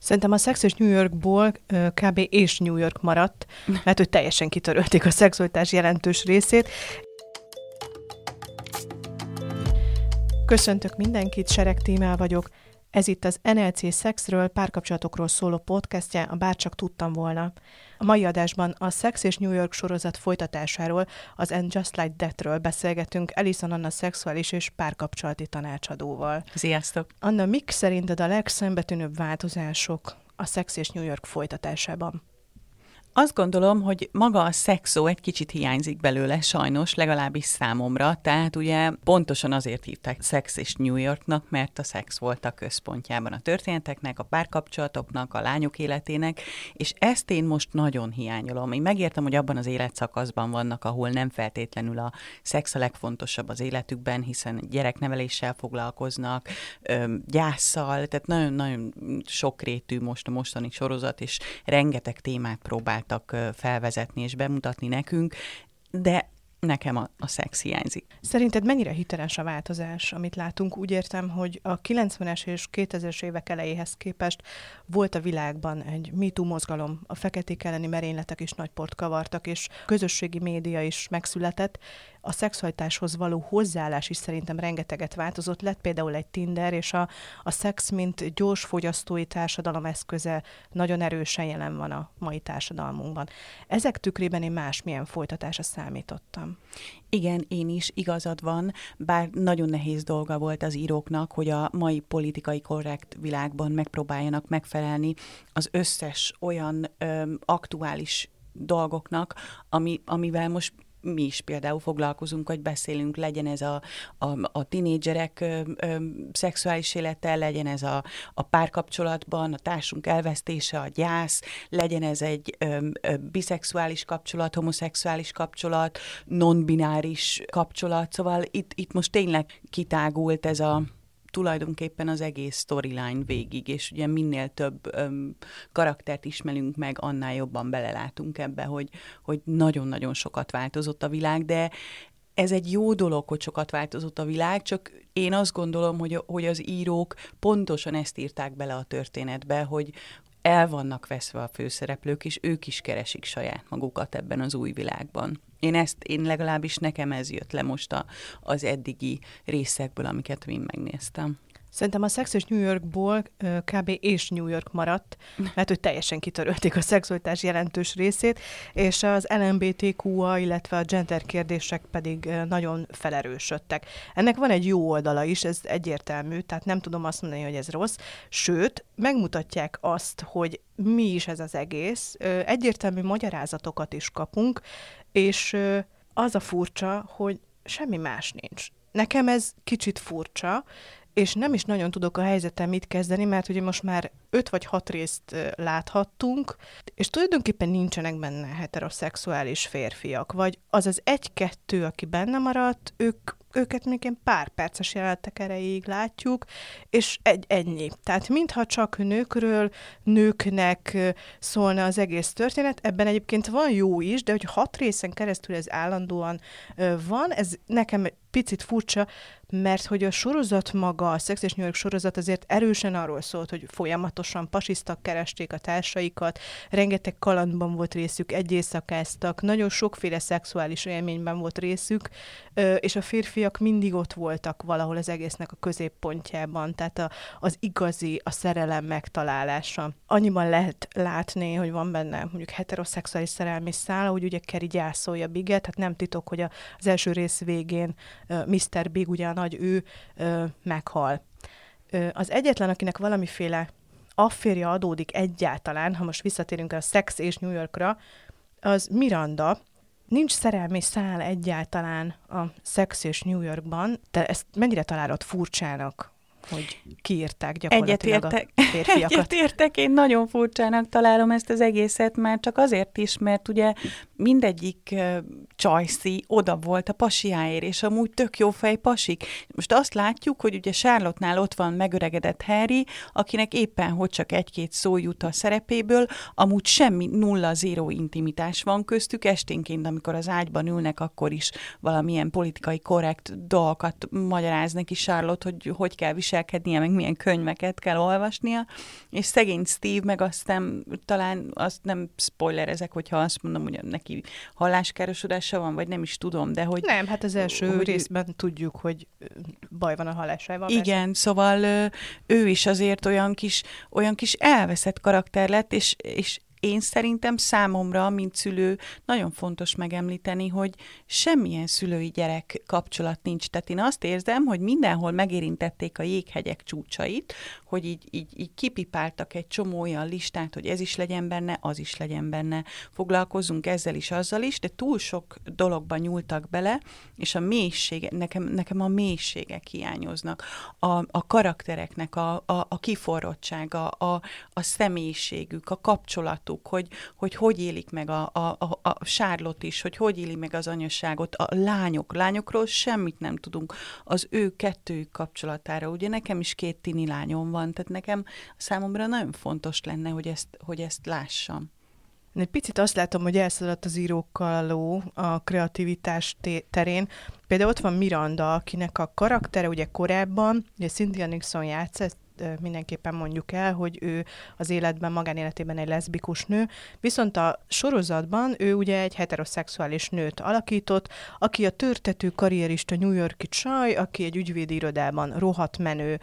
Szerintem a Sex és New Yorkból kb. és New York maradt, mert hogy teljesen kitörölték a szexualitás jelentős részét. Köszöntök mindenkit, Sereg Tímel vagyok. Ez itt az NLC Szexről, párkapcsolatokról szóló podcastje, a Bárcsak tudtam volna. A mai adásban a Sex és New York sorozat folytatásáról, az And Just Like That-ről beszélgetünk Alison Anna szexuális és párkapcsolati tanácsadóval. Sziasztok! Anna, mik szerinted a legszembetűnőbb változások a Sex és New York folytatásában? Azt gondolom, hogy maga a szexó egy kicsit hiányzik belőle, sajnos, legalábbis számomra. Tehát ugye pontosan azért hívták Sex és New Yorknak, mert a szex volt a központjában a történeteknek, a párkapcsolatoknak, a lányok életének, és ezt én most nagyon hiányolom. Én megértem, hogy abban az életszakaszban vannak, ahol nem feltétlenül a szex a legfontosabb az életükben, hiszen gyerekneveléssel foglalkoznak, gyászsal, tehát nagyon-nagyon sokrétű most a mostani sorozat, és rengeteg témát próbál próbáltak felvezetni és bemutatni nekünk, de nekem a, a szex hiányzik. Szerinted mennyire hiteles a változás, amit látunk? Úgy értem, hogy a 90-es és 2000-es évek elejéhez képest volt a világban egy MeToo mozgalom, a feketék elleni merényletek is nagy port kavartak, és közösségi média is megszületett, a szexualitáshoz való hozzáállás is szerintem rengeteget változott. Lett például egy Tinder, és a, a szex, mint gyors fogyasztói társadalom eszköze nagyon erősen jelen van a mai társadalmunkban. Ezek tükrében én másmilyen folytatásra számítottam. Igen, én is, igazad van, bár nagyon nehéz dolga volt az íróknak, hogy a mai politikai korrekt világban megpróbáljanak megfelelni az összes olyan ö, aktuális dolgoknak, ami, amivel most mi is például foglalkozunk, hogy beszélünk, legyen ez a, a, a tinédzserek ö, ö, szexuális élete, legyen ez a, a párkapcsolatban, a társunk elvesztése, a gyász, legyen ez egy ö, ö, biszexuális kapcsolat, homoszexuális kapcsolat, non-bináris kapcsolat, szóval itt, itt most tényleg kitágult ez a tulajdonképpen az egész storyline végig, és ugye minél több öm, karaktert ismerünk meg, annál jobban belelátunk ebbe, hogy, hogy nagyon-nagyon sokat változott a világ, de ez egy jó dolog, hogy sokat változott a világ, csak én azt gondolom, hogy, hogy az írók pontosan ezt írták bele a történetbe, hogy, el vannak veszve a főszereplők, és ők is keresik saját magukat ebben az új világban. Én ezt, én legalábbis nekem ez jött le most a, az eddigi részekből, amiket én megnéztem. Szerintem a Sex és New Yorkból kb. és New York maradt, mert hogy teljesen kitörölték a szexualitás jelentős részét, és az LMBTQ-a, illetve a gender kérdések pedig nagyon felerősödtek. Ennek van egy jó oldala is, ez egyértelmű, tehát nem tudom azt mondani, hogy ez rossz, sőt, megmutatják azt, hogy mi is ez az egész, egyértelmű magyarázatokat is kapunk, és az a furcsa, hogy semmi más nincs. Nekem ez kicsit furcsa, és nem is nagyon tudok a helyzetem mit kezdeni, mert ugye most már öt vagy hat részt láthattunk, és tulajdonképpen nincsenek benne heteroszexuális férfiak, vagy az az egy-kettő, aki benne maradt, ők őket még ilyen pár perces jelenetek erejéig látjuk, és egy, ennyi. Tehát mintha csak nőkről, nőknek szólna az egész történet, ebben egyébként van jó is, de hogy hat részen keresztül ez állandóan van, ez nekem picit furcsa, mert hogy a sorozat maga, a Sex és New York sorozat azért erősen arról szólt, hogy folyamatosan pasisztak keresték a társaikat, rengeteg kalandban volt részük, egy éjszakáztak, nagyon sokféle szexuális élményben volt részük, és a férfiak mindig ott voltak valahol az egésznek a középpontjában, tehát a, az igazi, a szerelem megtalálása. Annyiban lehet látni, hogy van benne mondjuk heteroszexuális szerelmi szál, hogy ugye Kerry gyászolja Biget, hát nem titok, hogy az első rész végén Mr. Big, ugye a nagy ő, meghal. Az egyetlen, akinek valamiféle afférja adódik egyáltalán, ha most visszatérünk a Sex és New Yorkra, az Miranda, nincs szerelmi szál egyáltalán a Sex és New Yorkban. Te ezt mennyire találod furcsának? Hogy kiírták gyakorlatilag Egyetértek. a férfiakat. Egyetértek, én nagyon furcsának találom ezt az egészet, már csak azért is, mert ugye mindegyik uh, csajszi oda volt a pasiáért, és amúgy tök jó fej pasik. Most azt látjuk, hogy ugye Charlotte-nál ott van megöregedett Harry, akinek éppen hogy csak egy-két szó jut a szerepéből, amúgy semmi nulla zéró intimitás van köztük, esténként, amikor az ágyban ülnek, akkor is valamilyen politikai korrekt dolgokat magyaráz neki Charlotte, hogy hogy kell viselni viselkednie, meg milyen könyveket kell olvasnia, és szegény Steve meg aztán talán azt nem spoilerezek, hogyha azt mondom, hogy neki halláskárosodása van, vagy nem is tudom, de hogy... Nem, hát az első hogy, részben tudjuk, hogy baj van a hallásával. Igen, persze. szóval ő is azért olyan kis, olyan kis elveszett karakter lett, és, és én szerintem számomra, mint szülő, nagyon fontos megemlíteni, hogy semmilyen szülői gyerek kapcsolat nincs. Tehát én azt érzem, hogy mindenhol megérintették a jéghegyek csúcsait, hogy így, így, így kipipáltak egy csomó olyan listát, hogy ez is legyen benne, az is legyen benne. Foglalkozunk ezzel is, azzal is, de túl sok dologban nyúltak bele, és a mélysége, nekem, nekem a mélységek hiányoznak. A, a karaktereknek a, a, a kiforrottsága, a, a személyiségük, a kapcsolat láttuk, hogy hogy, hogy élik meg a, a, a, a Sárlott is, hogy hogy éli meg az anyaságot, a lányok. Lányokról semmit nem tudunk az ő kettőjük kapcsolatára. Ugye nekem is két tini lányom van, tehát nekem számomra nagyon fontos lenne, hogy ezt, hogy ezt lássam. Egy picit azt látom, hogy elszaladt az írókkal ló a kreativitás terén. Például ott van Miranda, akinek a karaktere ugye korábban, ugye Cynthia Nixon játszott, mindenképpen mondjuk el, hogy ő az életben, magánéletében egy leszbikus nő, viszont a sorozatban ő ugye egy heteroszexuális nőt alakított, aki a törtető karrierista New Yorki csaj, aki egy ügyvédi irodában rohadt menő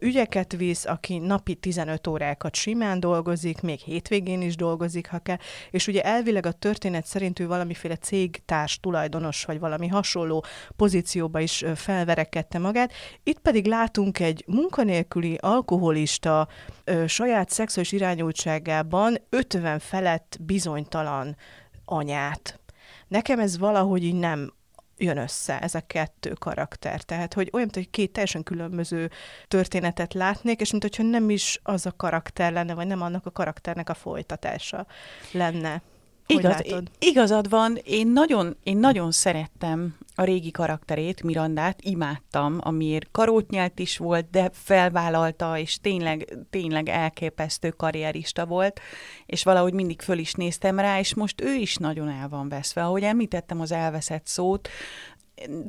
ügyeket visz, aki napi 15 órákat simán dolgozik, még hétvégén is dolgozik, ha kell, és ugye elvileg a történet szerint ő valamiféle cégtárs tulajdonos, vagy valami hasonló pozícióba is felverekedte magát. Itt pedig látunk egy munkanélküli, alkoholista, ö, saját szexuális irányultságában 50 felett bizonytalan anyát. Nekem ez valahogy így nem jön össze ez a kettő karakter. Tehát, hogy olyan, hogy két teljesen különböző történetet látnék, és mint hogyha nem is az a karakter lenne, vagy nem annak a karakternek a folytatása lenne. Igaz, igazad van, én nagyon, én nagyon szerettem a régi karakterét, Mirandát, imádtam, amiért karótnyelt is volt, de felvállalta, és tényleg, tényleg elképesztő karrierista volt, és valahogy mindig föl is néztem rá, és most ő is nagyon el van veszve. Ahogy említettem az elveszett szót,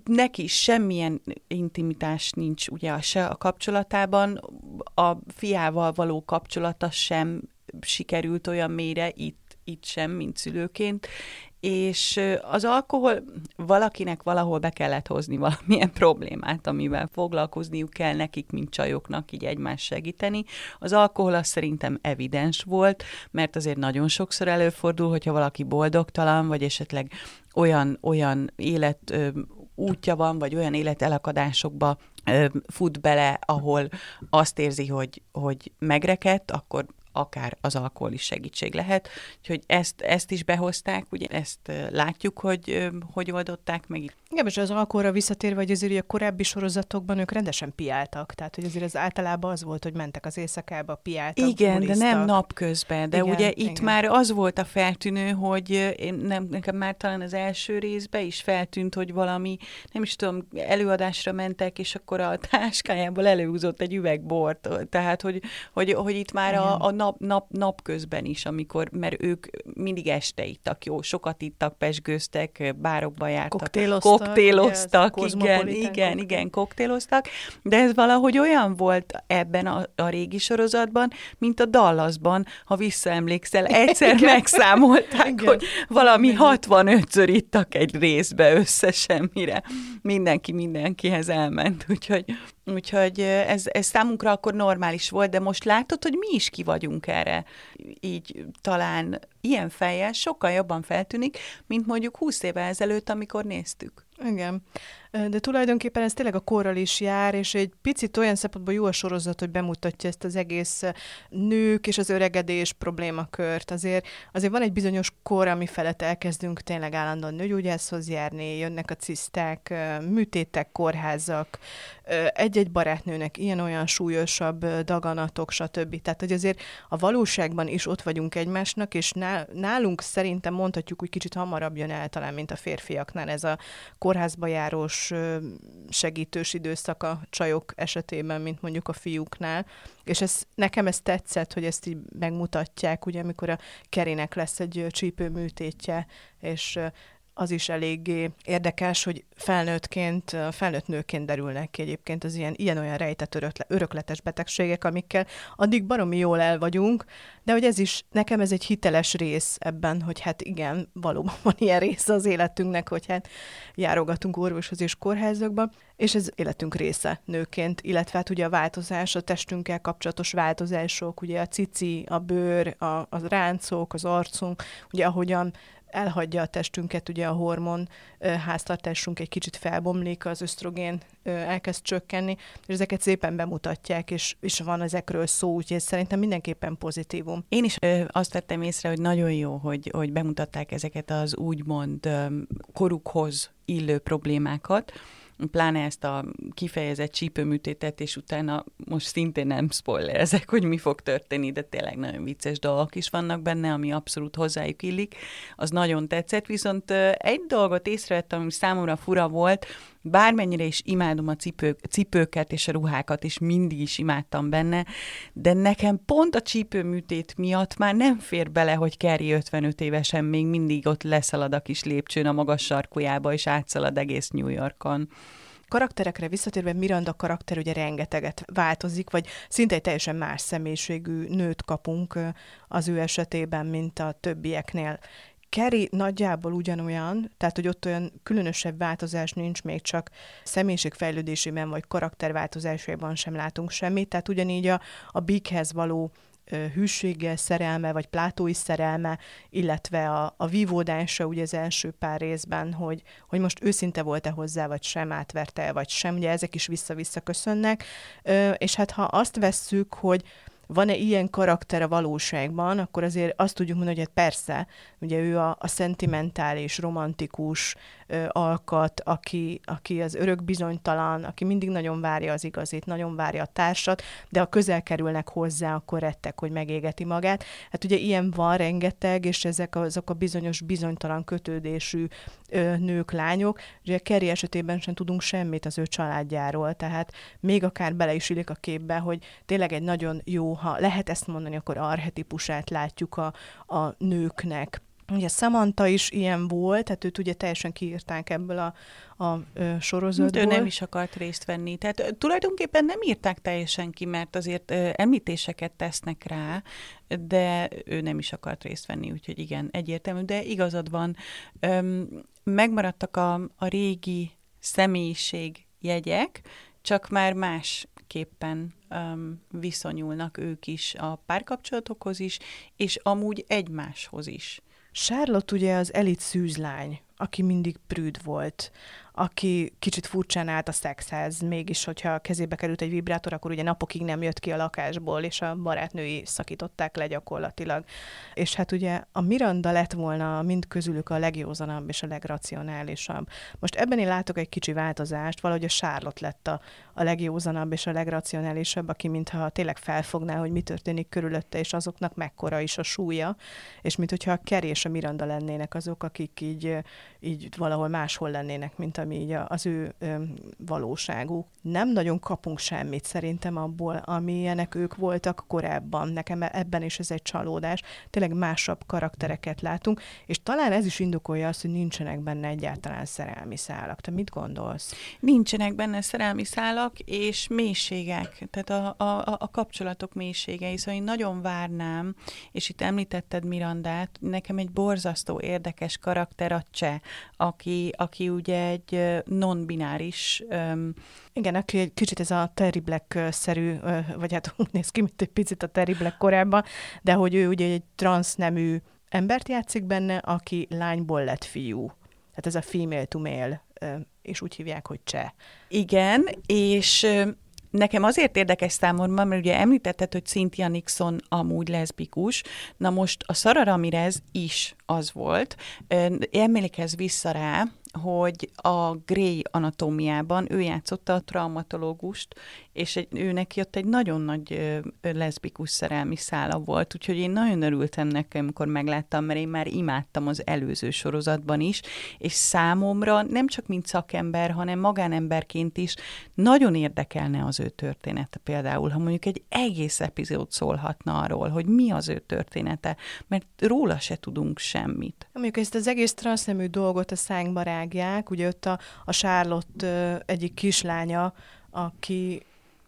neki semmilyen intimitás nincs ugye se a kapcsolatában, a fiával való kapcsolata sem sikerült olyan mélyre itt itt sem, mint szülőként, és az alkohol valakinek valahol be kellett hozni valamilyen problémát, amivel foglalkozniuk kell nekik, mint csajoknak, így egymás segíteni. Az alkohol az szerintem evidens volt, mert azért nagyon sokszor előfordul, hogyha valaki boldogtalan, vagy esetleg olyan, olyan élet útja van, vagy olyan életelakadásokba fut bele, ahol azt érzi, hogy, hogy megrekedt, akkor akár az alkohol is segítség lehet. Úgyhogy ezt, ezt is behozták, ugye ezt látjuk, hogy hogy oldották meg. Igen, és az alkoholra visszatérve, hogy azért a korábbi sorozatokban ők rendesen piáltak, tehát hogy azért az általában az volt, hogy mentek az éjszakába, piáltak, Igen, bulisztak. de nem napközben, de igen, ugye itt igen. már az volt a feltűnő, hogy nem, nekem már talán az első részben is feltűnt, hogy valami, nem is tudom, előadásra mentek, és akkor a táskájából előhúzott egy üveg bort, tehát hogy, hogy, hogy itt már a, a nap, nap, napközben is, amikor, mert ők mindig este ittak, jó, sokat ittak, pesgőztek, bárokba jártak. Koktéloztak. Koktéloztak, igen, igen, igen, koktéloztak, de ez valahogy olyan volt ebben a, a régi sorozatban, mint a Dallasban, ha visszaemlékszel, egyszer igen. megszámolták, igen. hogy valami 65-ször ittak egy részbe össze semmire. Mindenki mindenkihez elment, úgyhogy Úgyhogy ez, ez számunkra akkor normális volt, de most látod, hogy mi is ki vagyunk erre. Így talán ilyen fejjel sokkal jobban feltűnik, mint mondjuk 20 évvel ezelőtt, amikor néztük. Igen. De tulajdonképpen ez tényleg a korral is jár, és egy picit olyan szempontból jó a sorozat, hogy bemutatja ezt az egész nők és az öregedés problémakört. Azért, azért van egy bizonyos kor, ami felett elkezdünk tényleg állandóan nőgyógyászhoz járni, jönnek a ciszták, műtétek, kórházak, egy-egy barátnőnek ilyen-olyan súlyosabb daganatok, stb. Tehát, hogy azért a valóságban is ott vagyunk egymásnak, és nálunk szerintem mondhatjuk, hogy kicsit hamarabb jön el talán, mint a férfiaknál ez a kórházba járós segítős időszak a csajok esetében, mint mondjuk a fiúknál. És ez, nekem ez tetszett, hogy ezt így megmutatják, ugye, amikor a Kerinek lesz egy csípőműtétje, és az is eléggé érdekes, hogy felnőttként, felnőtt nőként derülnek ki egyébként az ilyen, ilyen-olyan rejtett örökle, örökletes betegségek, amikkel addig baromi jól el vagyunk, de hogy ez is, nekem ez egy hiteles rész ebben, hogy hát igen, valóban van ilyen része az életünknek, hogy hát járogatunk orvoshoz és kórházakba, és ez életünk része nőként, illetve hát ugye a változás, a testünkkel kapcsolatos változások, ugye a cici, a bőr, a, a ráncok, az arcunk, ugye ahogyan elhagyja a testünket, ugye a hormon háztartásunk egy kicsit felbomlik, az ösztrogén elkezd csökkenni, és ezeket szépen bemutatják, és, és van ezekről szó, úgyhogy szerintem mindenképpen pozitívum. Én is ö, azt tettem észre, hogy nagyon jó, hogy, hogy bemutatták ezeket az úgymond ö, korukhoz illő problémákat, pláne ezt a kifejezett csípőműtétet, és utána most szintén nem spoilerezek, hogy mi fog történni, de tényleg nagyon vicces dolgok is vannak benne, ami abszolút hozzájuk illik. Az nagyon tetszett, viszont egy dolgot észrevettem, ami számomra fura volt, bármennyire is imádom a cipők, cipőket és a ruhákat, és mindig is imádtam benne, de nekem pont a csípőműtét miatt már nem fér bele, hogy Kerry 55 évesen még mindig ott leszalad a kis lépcsőn a magas sarkujába, és átszalad egész New Yorkon karakterekre visszatérve Miranda karakter ugye rengeteget változik, vagy szinte egy teljesen más személyiségű nőt kapunk az ő esetében, mint a többieknél. Kerry nagyjából ugyanolyan, tehát hogy ott olyan különösebb változás nincs, még csak személyiségfejlődésében vagy karakterváltozásában sem látunk semmit, tehát ugyanígy a, a Bighez való hűsége, szerelme, vagy plátói szerelme, illetve a, a vívódása ugye az első pár részben, hogy, hogy most őszinte volt-e hozzá, vagy sem, átverte vagy sem, ugye ezek is vissza-vissza köszönnek, és hát ha azt vesszük, hogy van-e ilyen karakter a valóságban, akkor azért azt tudjuk mondani, hogy hát persze, ugye ő a, a szentimentális, romantikus ö, alkat, aki, aki az örök bizonytalan, aki mindig nagyon várja az igazit, nagyon várja a társat, de ha közel kerülnek hozzá, akkor rettek, hogy megégeti magát. Hát ugye ilyen van rengeteg, és ezek azok a bizonyos bizonytalan kötődésű nők, lányok. Ugye Kerry esetében sem tudunk semmit az ő családjáról, tehát még akár bele is illik a képbe, hogy tényleg egy nagyon jó, ha lehet ezt mondani, akkor arhetipusát látjuk a, a nőknek. Ugye Samantha is ilyen volt, tehát őt ugye teljesen kiírták ebből a, a ö, sorozatból. Ő nem is akart részt venni. Tehát tulajdonképpen nem írták teljesen ki, mert azért ö, említéseket tesznek rá, de ő nem is akart részt venni, úgyhogy igen, egyértelmű, de igazad van. Megmaradtak a, a régi személyiség jegyek, csak már más képpen um, viszonyulnak ők is a párkapcsolatokhoz is, és amúgy egymáshoz is. Charlotte ugye az elit szűzlány, aki mindig prűd volt, aki kicsit furcsán állt a szexhez, mégis, hogyha kezébe került egy vibrátor, akkor ugye napokig nem jött ki a lakásból, és a barátnői szakították le gyakorlatilag. És hát ugye a Miranda lett volna mind közülük a legjózanabb és a legracionálisabb. Most ebben én látok egy kicsi változást, valahogy a Charlotte lett a, a legjózanabb és a legracionálisabb, aki mintha tényleg felfogná, hogy mi történik körülötte, és azoknak mekkora is a súlya, és mint hogyha a Kerry és a Miranda lennének azok, akik így, így valahol máshol lennének, mint ami így az ő valóságuk. Nem nagyon kapunk semmit szerintem abból, amilyenek ők voltak korábban. Nekem ebben is ez egy csalódás. Tényleg másabb karaktereket látunk, és talán ez is indokolja azt, hogy nincsenek benne egyáltalán szerelmi szálak. Te mit gondolsz? Nincsenek benne szerelmi szálak és mélységek, tehát a, a, a kapcsolatok mélységei. Szóval én nagyon várnám, és itt említetted Mirandát, nekem egy borzasztó érdekes karakter a cseh, aki, aki ugye egy non-bináris... Um, Igen, aki egy kicsit ez a Terry Black-szerű, vagy hát úgy néz ki, mint egy picit a Terry Black korábban, de hogy ő ugye egy transznemű embert játszik benne, aki lányból lett fiú. Tehát ez a female to male, és úgy hívják, hogy cseh. Igen, és Nekem azért érdekes számomra, mert ugye említetted, hogy Cynthia Nixon amúgy leszbikus, na most a Sara Ramirez is az volt. Emlékezz vissza rá, hogy a Grey anatómiában ő játszotta a traumatológust, és egy, őnek jött egy nagyon nagy ö, leszbikus szerelmi szála volt, úgyhogy én nagyon örültem nekem, amikor megláttam, mert én már imádtam az előző sorozatban is, és számomra nem csak mint szakember, hanem magánemberként is nagyon érdekelne az ő története például, ha mondjuk egy egész epizód szólhatna arról, hogy mi az ő története, mert róla se tudunk semmit. Mondjuk ezt az egész transznemű dolgot a szánkba rágják, ugye ott a, a Charlotte egyik kislánya, aki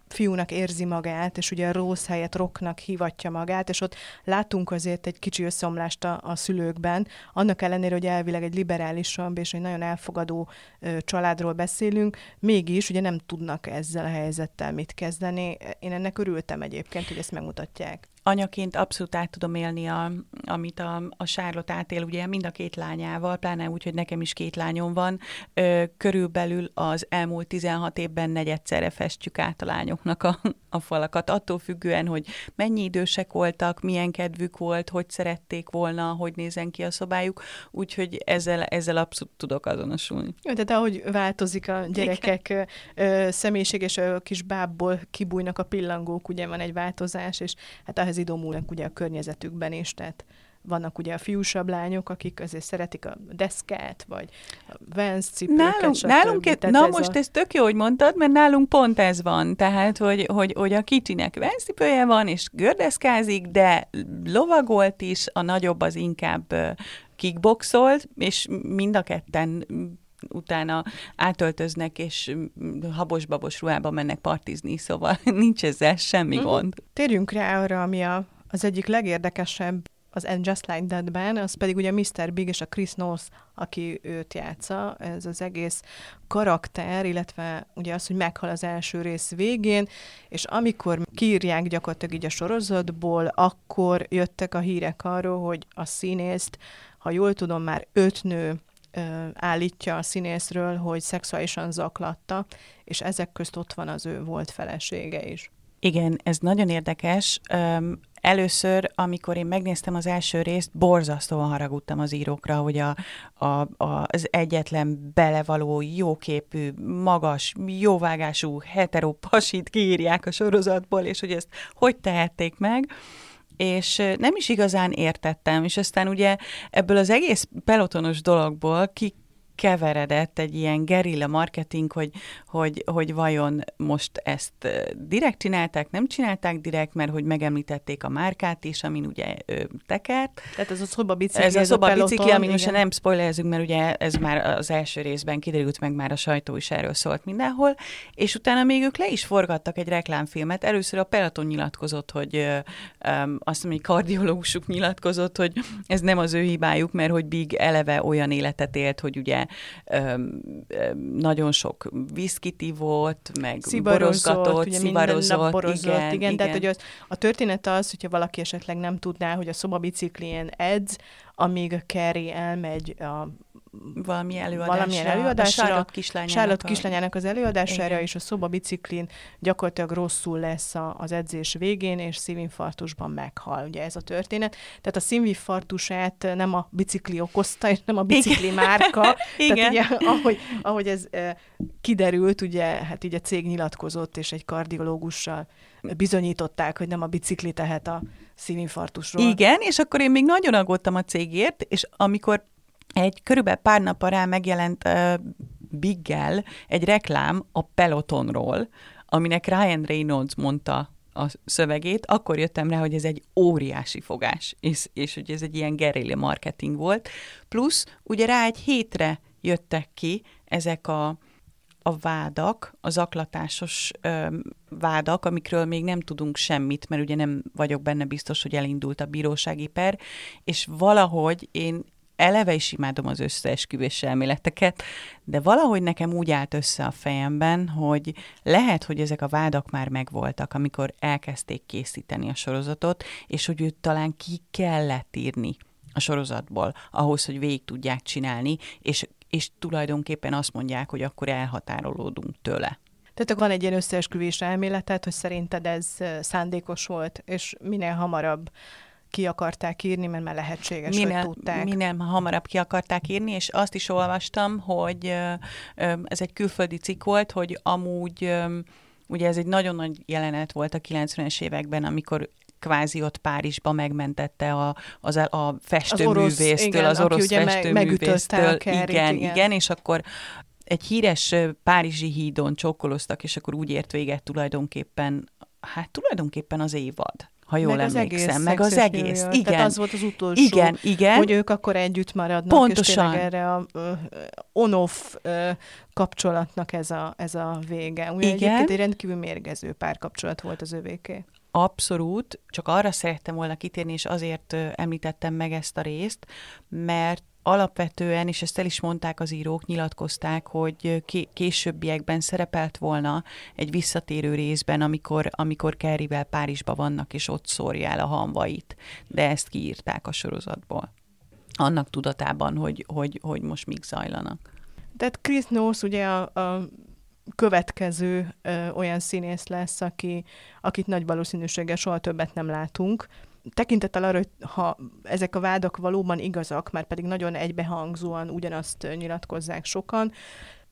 fiúnak érzi magát, és ugye a rossz helyet rocknak hivatja magát, és ott látunk azért egy kicsi összeomlást a, a szülőkben, annak ellenére, hogy elvileg egy liberálisabb és egy nagyon elfogadó ö, családról beszélünk, mégis ugye nem tudnak ezzel a helyzettel mit kezdeni. Én ennek örültem egyébként, hogy ezt megmutatják anyaként abszolút át tudom élni, a, amit a, a Sárlott átél, ugye mind a két lányával, pláne úgy, hogy nekem is két lányom van. Ö, körülbelül az elmúlt 16 évben negyedszerre festjük át a lányoknak a, a falakat, attól függően, hogy mennyi idősek voltak, milyen kedvük volt, hogy szerették volna, hogy nézen ki a szobájuk, úgyhogy ezzel, ezzel abszolút tudok azonosulni. Tehát ahogy változik a gyerekek ö, személyiség, és a kis bábból kibújnak a pillangók, ugye van egy változás, és hát ehhez idomulnak ugye a környezetükben is, tehát vannak ugye a fiúsabb lányok, akik azért szeretik a deszkát, vagy a Vans cipőket, Nálunk, stb. nálunk Tehát na ez most a... ez tök jó, hogy mondtad, mert nálunk pont ez van. Tehát, hogy, hogy, hogy a kicsinek Vans cipője van, és gördeszkázik, de lovagolt is, a nagyobb az inkább kickboxolt, és mind a ketten utána átöltöznek, és habos-babos ruhába mennek partizni, szóval nincs ezzel semmi Mhm. gond. Térjünk rá arra, ami a, az egyik legérdekesebb az And Just Like That-ben, az pedig ugye Mr. Big és a Chris Knowles, aki őt játsza, ez az egész karakter, illetve ugye az, hogy meghal az első rész végén, és amikor kiírják gyakorlatilag így a sorozatból, akkor jöttek a hírek arról, hogy a színészt, ha jól tudom, már öt nő állítja a színészről, hogy szexuálisan zaklatta, és ezek közt ott van az ő volt felesége is. Igen, ez nagyon érdekes. Először, amikor én megnéztem az első részt, borzasztóan haragudtam az írókra, hogy a, a, a, az egyetlen belevaló, jóképű, magas, jóvágású, hetero pasit kiírják a sorozatból, és hogy ezt hogy tehették meg és nem is igazán értettem, és aztán ugye ebből az egész pelotonos dologból ki keveredett egy ilyen gerilla marketing, hogy, hogy, hogy vajon most ezt ö, direkt csinálták, nem csinálták direkt, mert hogy megemlítették a márkát is, amin ugye ö, tekert. Tehát ez a szoba bicikli, Ez a szoba bicikli, peloton, amin most nem spoilerzünk, mert ugye ez már az első részben kiderült, meg már a sajtó is erről szólt mindenhol, és utána még ők le is forgattak egy reklámfilmet. Először a Peloton nyilatkozott, hogy ö, öm, azt mondom, hogy kardiológusuk nyilatkozott, hogy ez nem az ő hibájuk, mert hogy Big eleve olyan életet élt, hogy ugye öm, öm, nagyon sok viszkit ivott, meg borozgatott, ugye nap szivarozott, borozott, igen, igen, igen, tehát hogy az, a történet az, hogyha valaki esetleg nem tudná, hogy a szobabiciklien edz, amíg a Carrie elmegy a valami előadásra, valamilyen előadásra, a Charlotte kislányának, Charlotte a- kislányának az előadására, Igen. és a szobabiciklin gyakorlatilag rosszul lesz a, az edzés végén, és szívinfarktusban meghal. Ugye ez a történet. Tehát a szívinfarktusát nem a bicikli okozta, és nem a bicikli márka. Igen. Tehát ugye, ahogy, ahogy ez eh, kiderült, ugye, hát így a cég nyilatkozott, és egy kardiológussal bizonyították, hogy nem a bicikli tehet a szívinfarktusról. Igen, és akkor én még nagyon aggódtam a cégért, és amikor egy körülbelül pár nap rá megjelent uh, Biggel egy reklám a Pelotonról, aminek Ryan Reynolds mondta a szövegét, akkor jöttem rá, hogy ez egy óriási fogás, és, és hogy ez egy ilyen guerrilla marketing volt. Plusz ugye rá egy hétre jöttek ki ezek a, a vádak, az zaklatásos öm, vádak, amikről még nem tudunk semmit, mert ugye nem vagyok benne biztos, hogy elindult a bírósági per, és valahogy én eleve is imádom az összeesküvés elméleteket, de valahogy nekem úgy állt össze a fejemben, hogy lehet, hogy ezek a vádak már megvoltak, amikor elkezdték készíteni a sorozatot, és hogy őt talán ki kellett írni a sorozatból, ahhoz, hogy végig tudják csinálni, és, és tulajdonképpen azt mondják, hogy akkor elhatárolódunk tőle. Tehát van egy ilyen összeesküvés elméleted, hogy szerinted ez szándékos volt, és minél hamarabb ki akarták írni, mert már lehetséges, minél, hogy tudták. Minél hamarabb ki akarták írni, és azt is olvastam, hogy ez egy külföldi cikk volt, hogy amúgy ugye ez egy nagyon nagy jelenet volt a 90-es években, amikor kvázi ott Párizsba megmentette a, az, a festőművésztől, az orosz, igen, az orosz festőművésztől. Igen, igen, igen, és akkor egy híres párizsi hídon csókoloztak, és akkor úgy ért véget tulajdonképpen, hát tulajdonképpen az évad ha jól meg emlékszem, az meg az egész. Igen. Tehát az volt az utolsó, igen, igen. hogy ők akkor együtt maradnak, Pontosan. és erre a uh, on-off uh, kapcsolatnak ez a, ez a vége. Ugye igen. egyébként egy rendkívül mérgező párkapcsolat volt az övéké. Abszolút, csak arra szerettem volna kitérni, és azért említettem meg ezt a részt, mert alapvetően, és ezt el is mondták az írók, nyilatkozták, hogy későbbiekben szerepelt volna egy visszatérő részben, amikor, amikor Kerryvel Párizsba vannak, és ott szórja el a hanvait. De ezt kiírták a sorozatból. Annak tudatában, hogy, hogy, hogy most mik zajlanak. Tehát Chris Noss ugye a, a következő ö, olyan színész lesz, aki, akit nagy valószínűséggel soha többet nem látunk, tekintettel arra, hogy ha ezek a vádak valóban igazak, már pedig nagyon egybehangzóan ugyanazt nyilatkozzák sokan,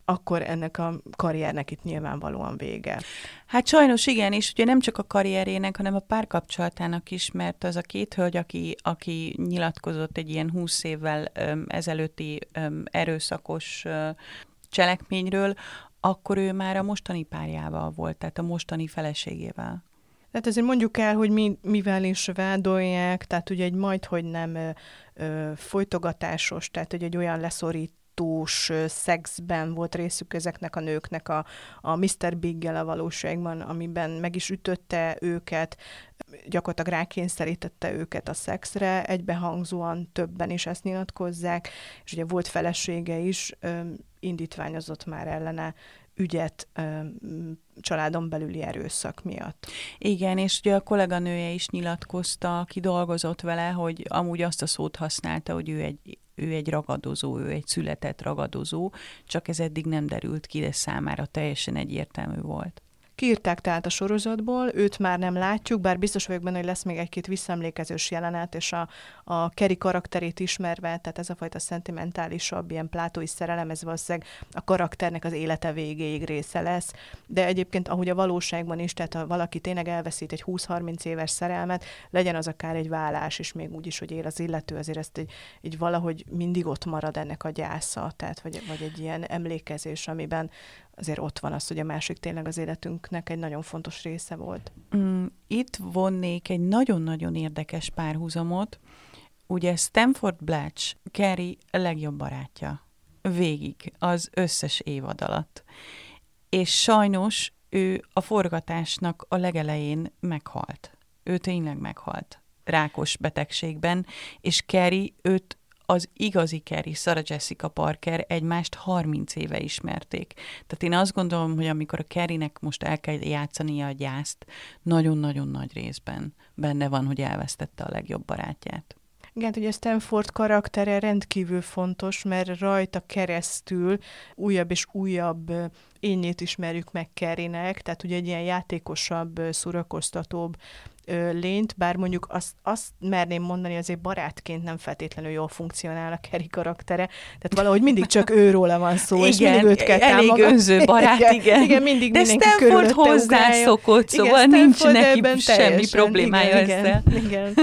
akkor ennek a karriernek itt nyilvánvalóan vége. Hát sajnos igen, és ugye nem csak a karrierének, hanem a párkapcsolatának is, mert az a két hölgy, aki, aki nyilatkozott egy ilyen húsz évvel öm, ezelőtti öm, erőszakos öm, cselekményről, akkor ő már a mostani párjával volt, tehát a mostani feleségével. Tehát ezért mondjuk el, hogy mi, mivel is vádolják, tehát ugye egy majd, hogy nem ö, ö, folytogatásos, tehát hogy egy olyan leszorítós szexben volt részük ezeknek a nőknek a, a Mr. Biggel a valóságban, amiben meg is ütötte őket, gyakorlatilag rákényszerítette őket a szexre, egybehangzóan többen is ezt nyilatkozzák, és ugye volt felesége is, indítványozott már ellene ügyet családon belüli erőszak miatt. Igen, és ugye a kolléganője is nyilatkozta, aki dolgozott vele, hogy amúgy azt a szót használta, hogy ő egy ő egy ragadozó, ő egy született ragadozó, csak ez eddig nem derült ki, de számára teljesen egyértelmű volt. Kiírták tehát a sorozatból, őt már nem látjuk, bár biztos vagyok benne, hogy lesz még egy-két visszaemlékezős jelenet, és a, a Keri karakterét ismerve, tehát ez a fajta szentimentálisabb, ilyen plátói szerelem, ez valószínűleg a karakternek az élete végéig része lesz. De egyébként, ahogy a valóságban is, tehát ha valaki tényleg elveszít egy 20-30 éves szerelmet, legyen az akár egy vállás is, még úgy is, hogy él az illető, azért ezt egy, egy valahogy mindig ott marad ennek a gyásza, tehát vagy, vagy egy ilyen emlékezés, amiben azért ott van az, hogy a másik tényleg az életünknek egy nagyon fontos része volt. Mm, itt vonnék egy nagyon-nagyon érdekes párhuzamot. Ugye Stanford Blatch, Carrie legjobb barátja. Végig, az összes évad alatt. És sajnos ő a forgatásnak a legelején meghalt. Ő tényleg meghalt rákos betegségben, és Carrie őt az igazi Carrie, Sarah Jessica Parker egymást 30 éve ismerték. Tehát én azt gondolom, hogy amikor a Carrie-nek most el kell játszania a gyászt, nagyon-nagyon nagy részben benne van, hogy elvesztette a legjobb barátját. Igen, ugye Stanford karaktere rendkívül fontos, mert rajta keresztül újabb és újabb énjét ismerjük meg Kerinek, tehát ugye egy ilyen játékosabb, szórakoztatóbb ö, lényt, bár mondjuk azt, azt merném mondani, azért barátként nem feltétlenül jól funkcionál a Kerry karaktere, tehát valahogy mindig csak őróla van szó, igen, és mindig őt kell elég támogatni. önző barát, igen. igen, igen mindig De Stanford hozzászokott, szóval igen, nincs neki semmi problémája igen, ezzel. Igen, igen.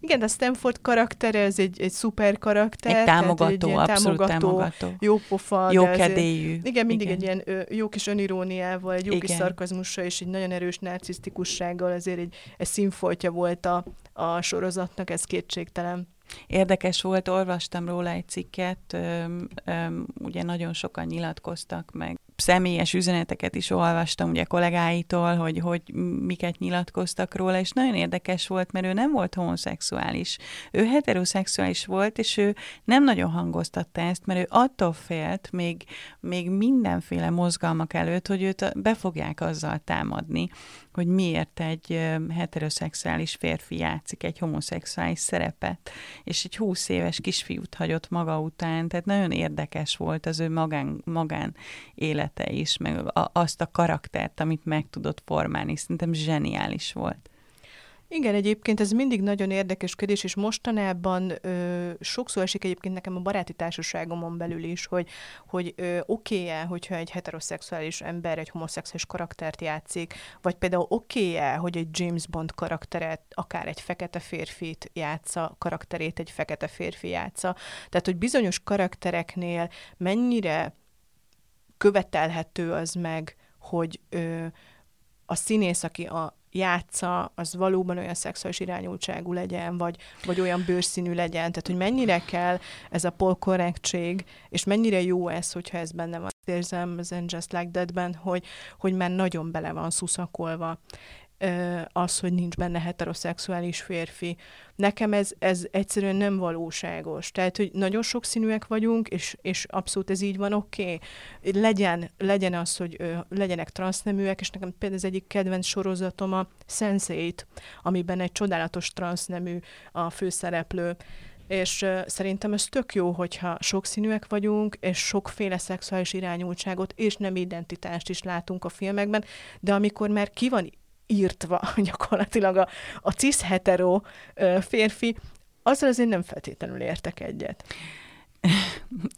igen, a Stanford karaktere, ez egy, egy szuper karakter. Egy támogató, tehát, egy abszolút támogató. támogató. Jó pofa. Jó kedélyű. Igen, mindig igen. egy ilyen ö, jó kis öniróniával, egy jó igen. kis szarkazmussal, és egy nagyon erős narcisztikussággal azért egy, egy színfoltja volt a, a sorozatnak, ez kétségtelen. Érdekes volt, olvastam róla egy cikket, öm, öm, ugye nagyon sokan nyilatkoztak meg személyes üzeneteket is olvastam ugye kollégáitól, hogy, hogy miket nyilatkoztak róla, és nagyon érdekes volt, mert ő nem volt homoszexuális. Ő heteroszexuális volt, és ő nem nagyon hangoztatta ezt, mert ő attól félt még, még mindenféle mozgalmak előtt, hogy őt be fogják azzal támadni, hogy miért egy heteroszexuális férfi játszik egy homoszexuális szerepet, és egy húsz éves kisfiút hagyott maga után, tehát nagyon érdekes volt az ő magán, magán élete is, meg a, azt a karaktert, amit meg tudott formálni, szerintem zseniális volt. Igen, egyébként ez mindig nagyon érdekes kérdés, és mostanában ö, sokszor esik egyébként nekem a baráti társaságomon belül is, hogy, hogy oké-e, hogyha egy heteroszexuális ember egy homoszexuális karaktert játszik, vagy például oké-e, hogy egy James Bond karakteret, akár egy fekete férfit játsza, karakterét egy fekete férfi játsza. Tehát, hogy bizonyos karaktereknél mennyire követelhető az meg, hogy ö, a színész, aki a játsza, az valóban olyan szexuális irányultságú legyen, vagy, vagy olyan bőrszínű legyen. Tehát, hogy mennyire kell ez a polkorrektség, és mennyire jó ez, hogyha ez benne van. Érzem az And Just Like That-ben, hogy, hogy már nagyon bele van szuszakolva az, hogy nincs benne heteroszexuális férfi. Nekem ez, ez egyszerűen nem valóságos. Tehát, hogy nagyon sokszínűek vagyunk, és, és abszolút ez így van, oké. Okay. Legyen, legyen az, hogy ö, legyenek transzneműek, és nekem például az egyik kedvenc sorozatom a sense amiben egy csodálatos transznemű a főszereplő, és szerintem ez tök jó, hogyha sokszínűek vagyunk, és sokféle szexuális irányultságot és nem identitást is látunk a filmekben, de amikor már ki van írtva gyakorlatilag a, a cis-hetero férfi, azzal azért nem feltétlenül értek egyet.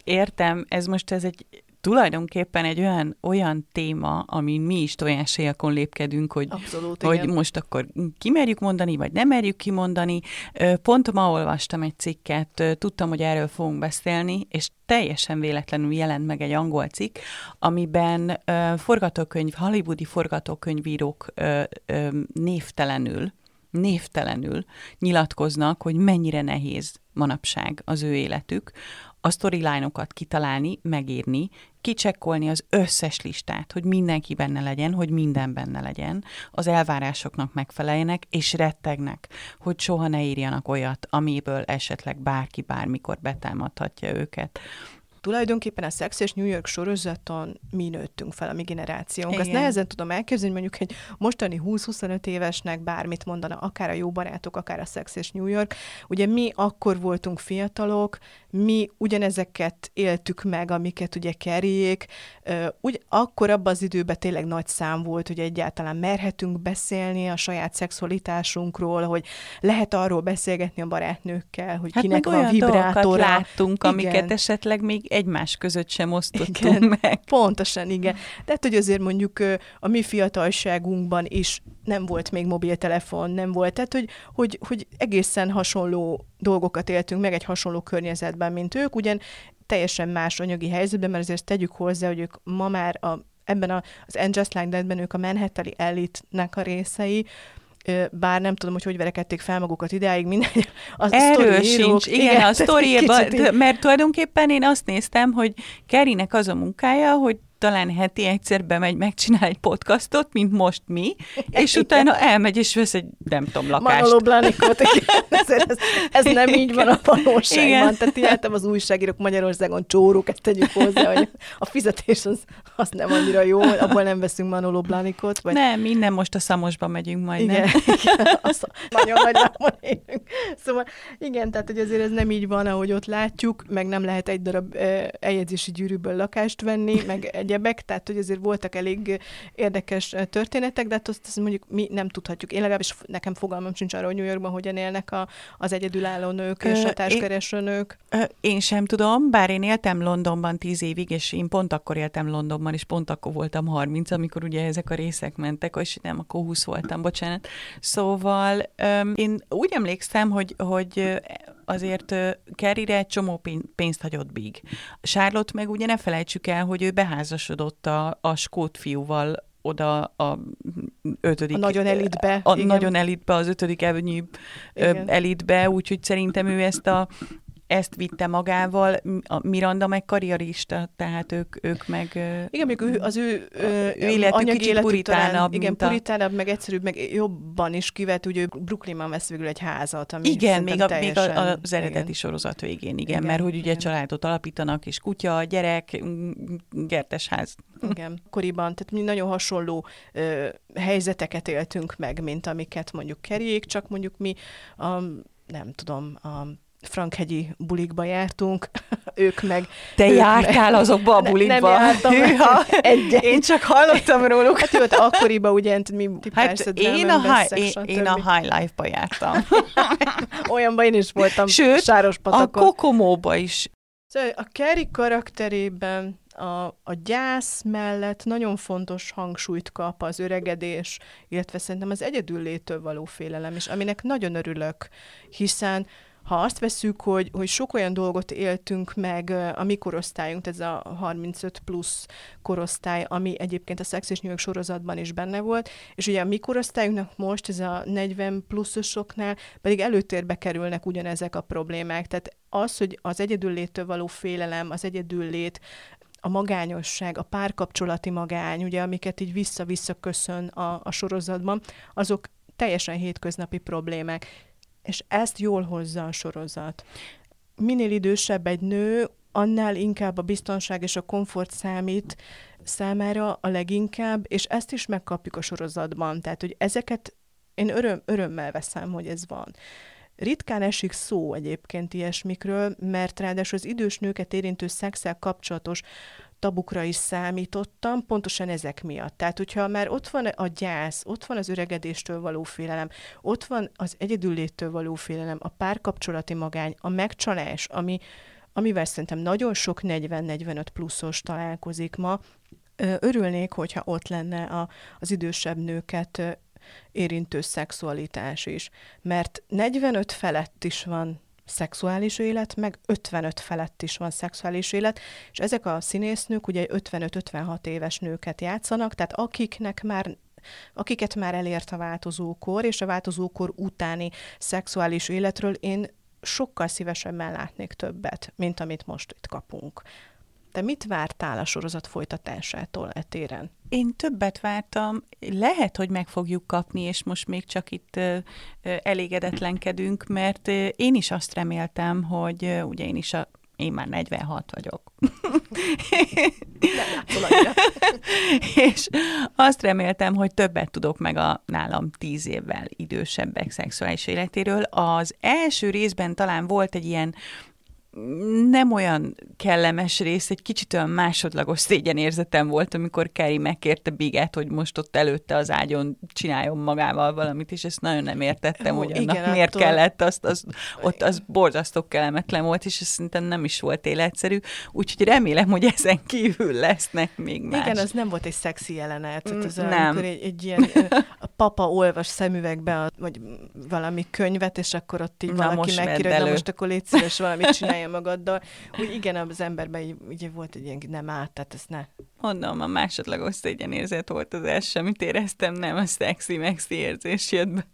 Értem, ez most ez egy tulajdonképpen egy olyan, olyan téma, amin mi is tojásélkon lépkedünk, hogy, Abszolút, hogy igen. most akkor kimerjük mondani, vagy nem merjük kimondani. Pont ma olvastam egy cikket, tudtam, hogy erről fogunk beszélni, és teljesen véletlenül jelent meg egy angol cikk, amiben forgatókönyv, hollywoodi forgatókönyvírók névtelenül, névtelenül nyilatkoznak, hogy mennyire nehéz manapság az ő életük, a storyline-okat kitalálni, megírni, kicsekkolni az összes listát, hogy mindenki benne legyen, hogy minden benne legyen, az elvárásoknak megfeleljenek, és rettegnek, hogy soha ne írjanak olyat, amiből esetleg bárki bármikor betámadhatja őket tulajdonképpen a Sex és New York sorozaton mi nőttünk fel, a mi generációnk. Igen. Azt nehezen tudom elképzelni, mondjuk egy mostani 20-25 évesnek bármit mondana, akár a jó barátok, akár a Sex és New York. Ugye mi akkor voltunk fiatalok, mi ugyanezeket éltük meg, amiket ugye kerjék. Úgy, akkor abban az időben tényleg nagy szám volt, hogy egyáltalán merhetünk beszélni a saját szexualitásunkról, hogy lehet arról beszélgetni a barátnőkkel, hogy hát kinek van vibrátora. láttunk, Igen. amiket esetleg még egymás között sem osztottunk igen, meg. Pontosan, igen. De hát, hogy azért mondjuk a mi fiatalságunkban is nem volt még mobiltelefon, nem volt. Tehát, hogy, hogy, hogy egészen hasonló dolgokat éltünk meg egy hasonló környezetben, mint ők, ugyan teljesen más anyagi helyzetben, mert azért tegyük hozzá, hogy ők ma már a, ebben a, az And Just Like That-ben ők a Manhattani elitnek a részei, bár nem tudom, hogy hogy verekedték fel magukat idáig, mindegy. Az Erről sincs, igen, igen a sztoriában, mert tulajdonképpen én azt néztem, hogy Kerinek az a munkája, hogy talán heti egyszer bemegy, megcsinál egy podcastot, mint most mi, és igen. utána elmegy és vesz egy, nem tudom, lakást. Manolo Blanikot, ez, ez, ez nem így van a valóságban. Igen. Tehát hihetem az újságírók Magyarországon csórók, ezt tegyük hozzá, hogy a fizetés az, az nem annyira jó, abból nem veszünk Manolo Blanikot. Vagy... Nem, minden most a Szamosba megyünk majd, igen, nem? Igen, az, nagyon nagy élünk. Szóval igen, tehát hogy azért ez nem így van, ahogy ott látjuk, meg nem lehet egy darab eh, eljegyzési gyűrűből lakást venni, meg egy egyebek, tehát hogy azért voltak elég érdekes történetek, de hát azt, azt mondjuk mi nem tudhatjuk. Én legalábbis nekem fogalmam sincs arról, hogy New Yorkban hogyan élnek a, az egyedülálló nők és a társkereső nők. Én sem tudom, bár én éltem Londonban tíz évig, és én pont akkor éltem Londonban, és pont akkor voltam 30, amikor ugye ezek a részek mentek, és nem, akkor 20 voltam, bocsánat. Szóval én úgy emlékszem, hogy, hogy azért Kerryre egy csomó pénzt hagyott Big. Charlotte meg ugye ne felejtsük el, hogy ő beházasodott a, a skót fiúval oda a ötödik... A nagyon elitbe. A igen. nagyon elitbe, az ötödik Avenue elitbe, úgyhogy szerintem ő ezt a ezt vitte magával, a Miranda meg karrierista, tehát ők, ők meg... Igen, még ő, az ő, ő életük anyagi kicsit puritánabb, Igen, a... puritánabb, meg egyszerűbb, meg jobban is kivet, ugye Brooklynban vesz végül egy házat, ami Igen, még, a, teljesen, még az eredeti igen. sorozat végén, igen, igen mert hogy ugye igen. családot alapítanak, és kutya, gyerek, ház. Igen, koriban, tehát mi nagyon hasonló ö, helyzeteket éltünk meg, mint amiket mondjuk kerjék, csak mondjuk mi a, nem tudom, a Frankhegyi bulikba jártunk, ők meg... Te ők jártál meg, azokba a bulikba? Ne, nem jártam. Hűha, Én csak hallottam róluk. Hát jó, akkoriban ugye, mi hát persze, én a, high, én, én a High Life-ba jártam. Olyanban én is voltam Sőt, sáros patakon. a Kokomóba is. Szóval a Kerry karakterében a, a gyász mellett nagyon fontos hangsúlyt kap az öregedés, illetve szerintem az egyedüllétől való félelem is, aminek nagyon örülök, hiszen ha azt veszük, hogy, hogy sok olyan dolgot éltünk meg a mi korosztályunk, ez a 35 plusz korosztály, ami egyébként a Szex és York sorozatban is benne volt, és ugye a mi korosztályunknak most, ez a 40 pluszosoknál pedig előtérbe kerülnek ugyanezek a problémák. Tehát az, hogy az egyedüllétől való félelem, az egyedüllét, a magányosság, a párkapcsolati magány, ugye, amiket így vissza-vissza köszön a, a sorozatban, azok teljesen hétköznapi problémák és ezt jól hozza a sorozat. Minél idősebb egy nő, annál inkább a biztonság és a komfort számít számára a leginkább, és ezt is megkapjuk a sorozatban. Tehát, hogy ezeket én öröm, örömmel veszem, hogy ez van. Ritkán esik szó egyébként ilyesmikről, mert ráadásul az idős nőket érintő szexel kapcsolatos tabukra is számítottam, pontosan ezek miatt. Tehát, hogyha már ott van a gyász, ott van az öregedéstől való félelem, ott van az egyedülléttől való félelem, a párkapcsolati magány, a megcsalás, ami, amivel szerintem nagyon sok 40-45 pluszos találkozik ma, örülnék, hogyha ott lenne a, az idősebb nőket érintő szexualitás is. Mert 45 felett is van szexuális élet, meg 55 felett is van szexuális élet, és ezek a színésznők ugye 55-56 éves nőket játszanak, tehát akiknek már akiket már elért a változókor, és a változókor utáni szexuális életről én sokkal szívesebben látnék többet, mint amit most itt kapunk. Te mit vártál a sorozat folytatásától etéren? Én többet vártam, lehet, hogy meg fogjuk kapni, és most még csak itt elégedetlenkedünk, mert én is azt reméltem, hogy ugye én is a én már 46 vagyok. és azt reméltem, hogy többet tudok meg a nálam 10 évvel idősebbek szexuális életéről. Az első részben talán volt egy ilyen nem olyan kellemes rész, egy kicsit olyan másodlagos szégyenérzetem volt, amikor Kerry megkérte Biget, hogy most ott előtte az ágyon csináljon magával valamit, és ezt nagyon nem értettem, Ó, hogy annak igen, miért attól... kellett, azt, az, ott az borzasztó kellemetlen volt, és ez szerintem nem is volt életszerű, úgyhogy remélem, hogy ezen kívül lesznek még más. Igen, az nem volt egy szexi jelenet, tehát az nem. egy, egy ilyen a papa olvas szemüvegbe, vagy valami könyvet, és akkor ott így na, valaki megkérde, most akkor légy szíves, valamit csinálja csinálja magaddal. Úgy igen, az emberben ugye volt egy ilyen nem át, tehát ezt ne. Mondom, a másodlagos szégyenérzet volt az első, amit éreztem, nem a szexi, mexi érzés jött be.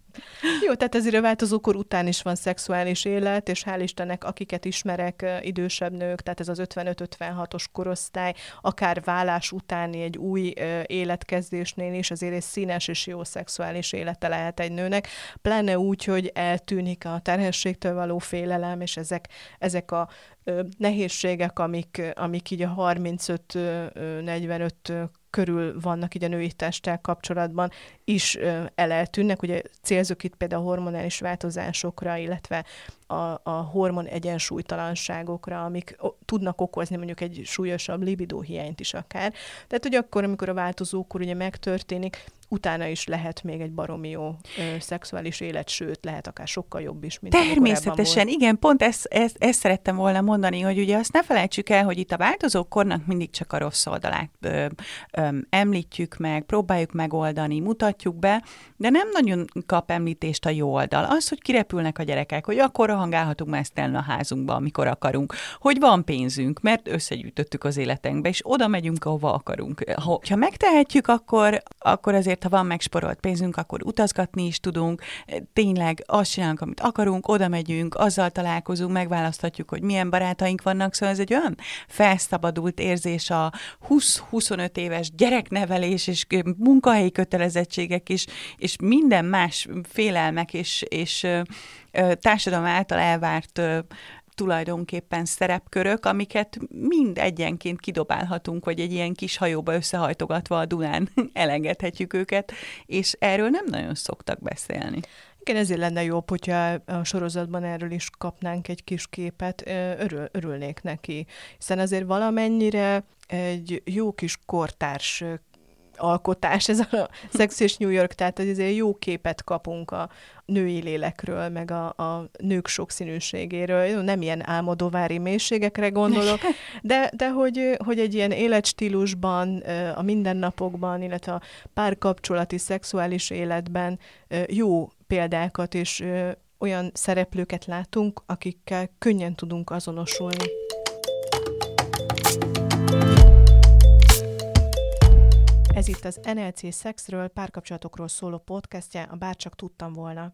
Jó, tehát ezért a változókor után is van szexuális élet, és hál' Istennek, akiket ismerek, idősebb nők, tehát ez az 55-56-os korosztály, akár vállás utáni egy új életkezdésnél is azért egy színes és jó szexuális élete lehet egy nőnek, pláne úgy, hogy eltűnik a terhességtől való félelem, és ezek, ezek a nehézségek, amik, amik így a 35-45 körül vannak így a női testtel kapcsolatban, is eleltűnnek. Ugye célzok itt például a hormonális változásokra, illetve a, a hormon egyensúlytalanságokra, amik tudnak okozni mondjuk egy súlyosabb libidó hiányt is akár. Tehát, hogy akkor, amikor a változókor ugye megtörténik, utána is lehet még egy baromi jó ö, szexuális élet, sőt, lehet akár sokkal jobb is, mint Természetesen, igen, pont ezt, ezt, ezt szerettem volna mondani, hogy ugye azt ne felejtsük el, hogy itt a változókornak mindig csak a rossz oldalát ö, ö, említjük meg, próbáljuk megoldani, mutatjuk be, de nem nagyon kap említést a jó oldal. Az, hogy kirepülnek a gyerekek, hogy akkor rohangálhatunk mesztelen a házunkba, amikor akarunk, hogy van pénzünk, mert összegyűjtöttük az életünkbe, és oda megyünk, ahova akarunk. Ha megtehetjük, akkor, akkor azért azért, ha van megsporolt pénzünk, akkor utazgatni is tudunk, tényleg azt csinálunk, amit akarunk, oda megyünk, azzal találkozunk, megválaszthatjuk, hogy milyen barátaink vannak, szóval ez egy olyan felszabadult érzés a 20-25 éves gyereknevelés és munkahelyi kötelezettségek is, és minden más félelmek és, és társadalom által elvárt tulajdonképpen szerepkörök, amiket mind egyenként kidobálhatunk, vagy egy ilyen kis hajóba összehajtogatva a Dunán elengedhetjük őket, és erről nem nagyon szoktak beszélni. Igen, ezért lenne jobb, hogyha a sorozatban erről is kapnánk egy kis képet, örül, örülnék neki. Hiszen azért valamennyire egy jó kis kortárs alkotás, ez a Sex és New York, tehát azért jó képet kapunk a női lélekről, meg a, a nők sokszínűségéről. Nem ilyen álmodovári mélységekre gondolok, de, de hogy, hogy egy ilyen életstílusban, a mindennapokban, illetve a párkapcsolati, szexuális életben jó példákat és olyan szereplőket látunk, akikkel könnyen tudunk azonosulni. Ez itt az NLC Szexről, párkapcsolatokról szóló podcastje, a Bárcsak tudtam volna.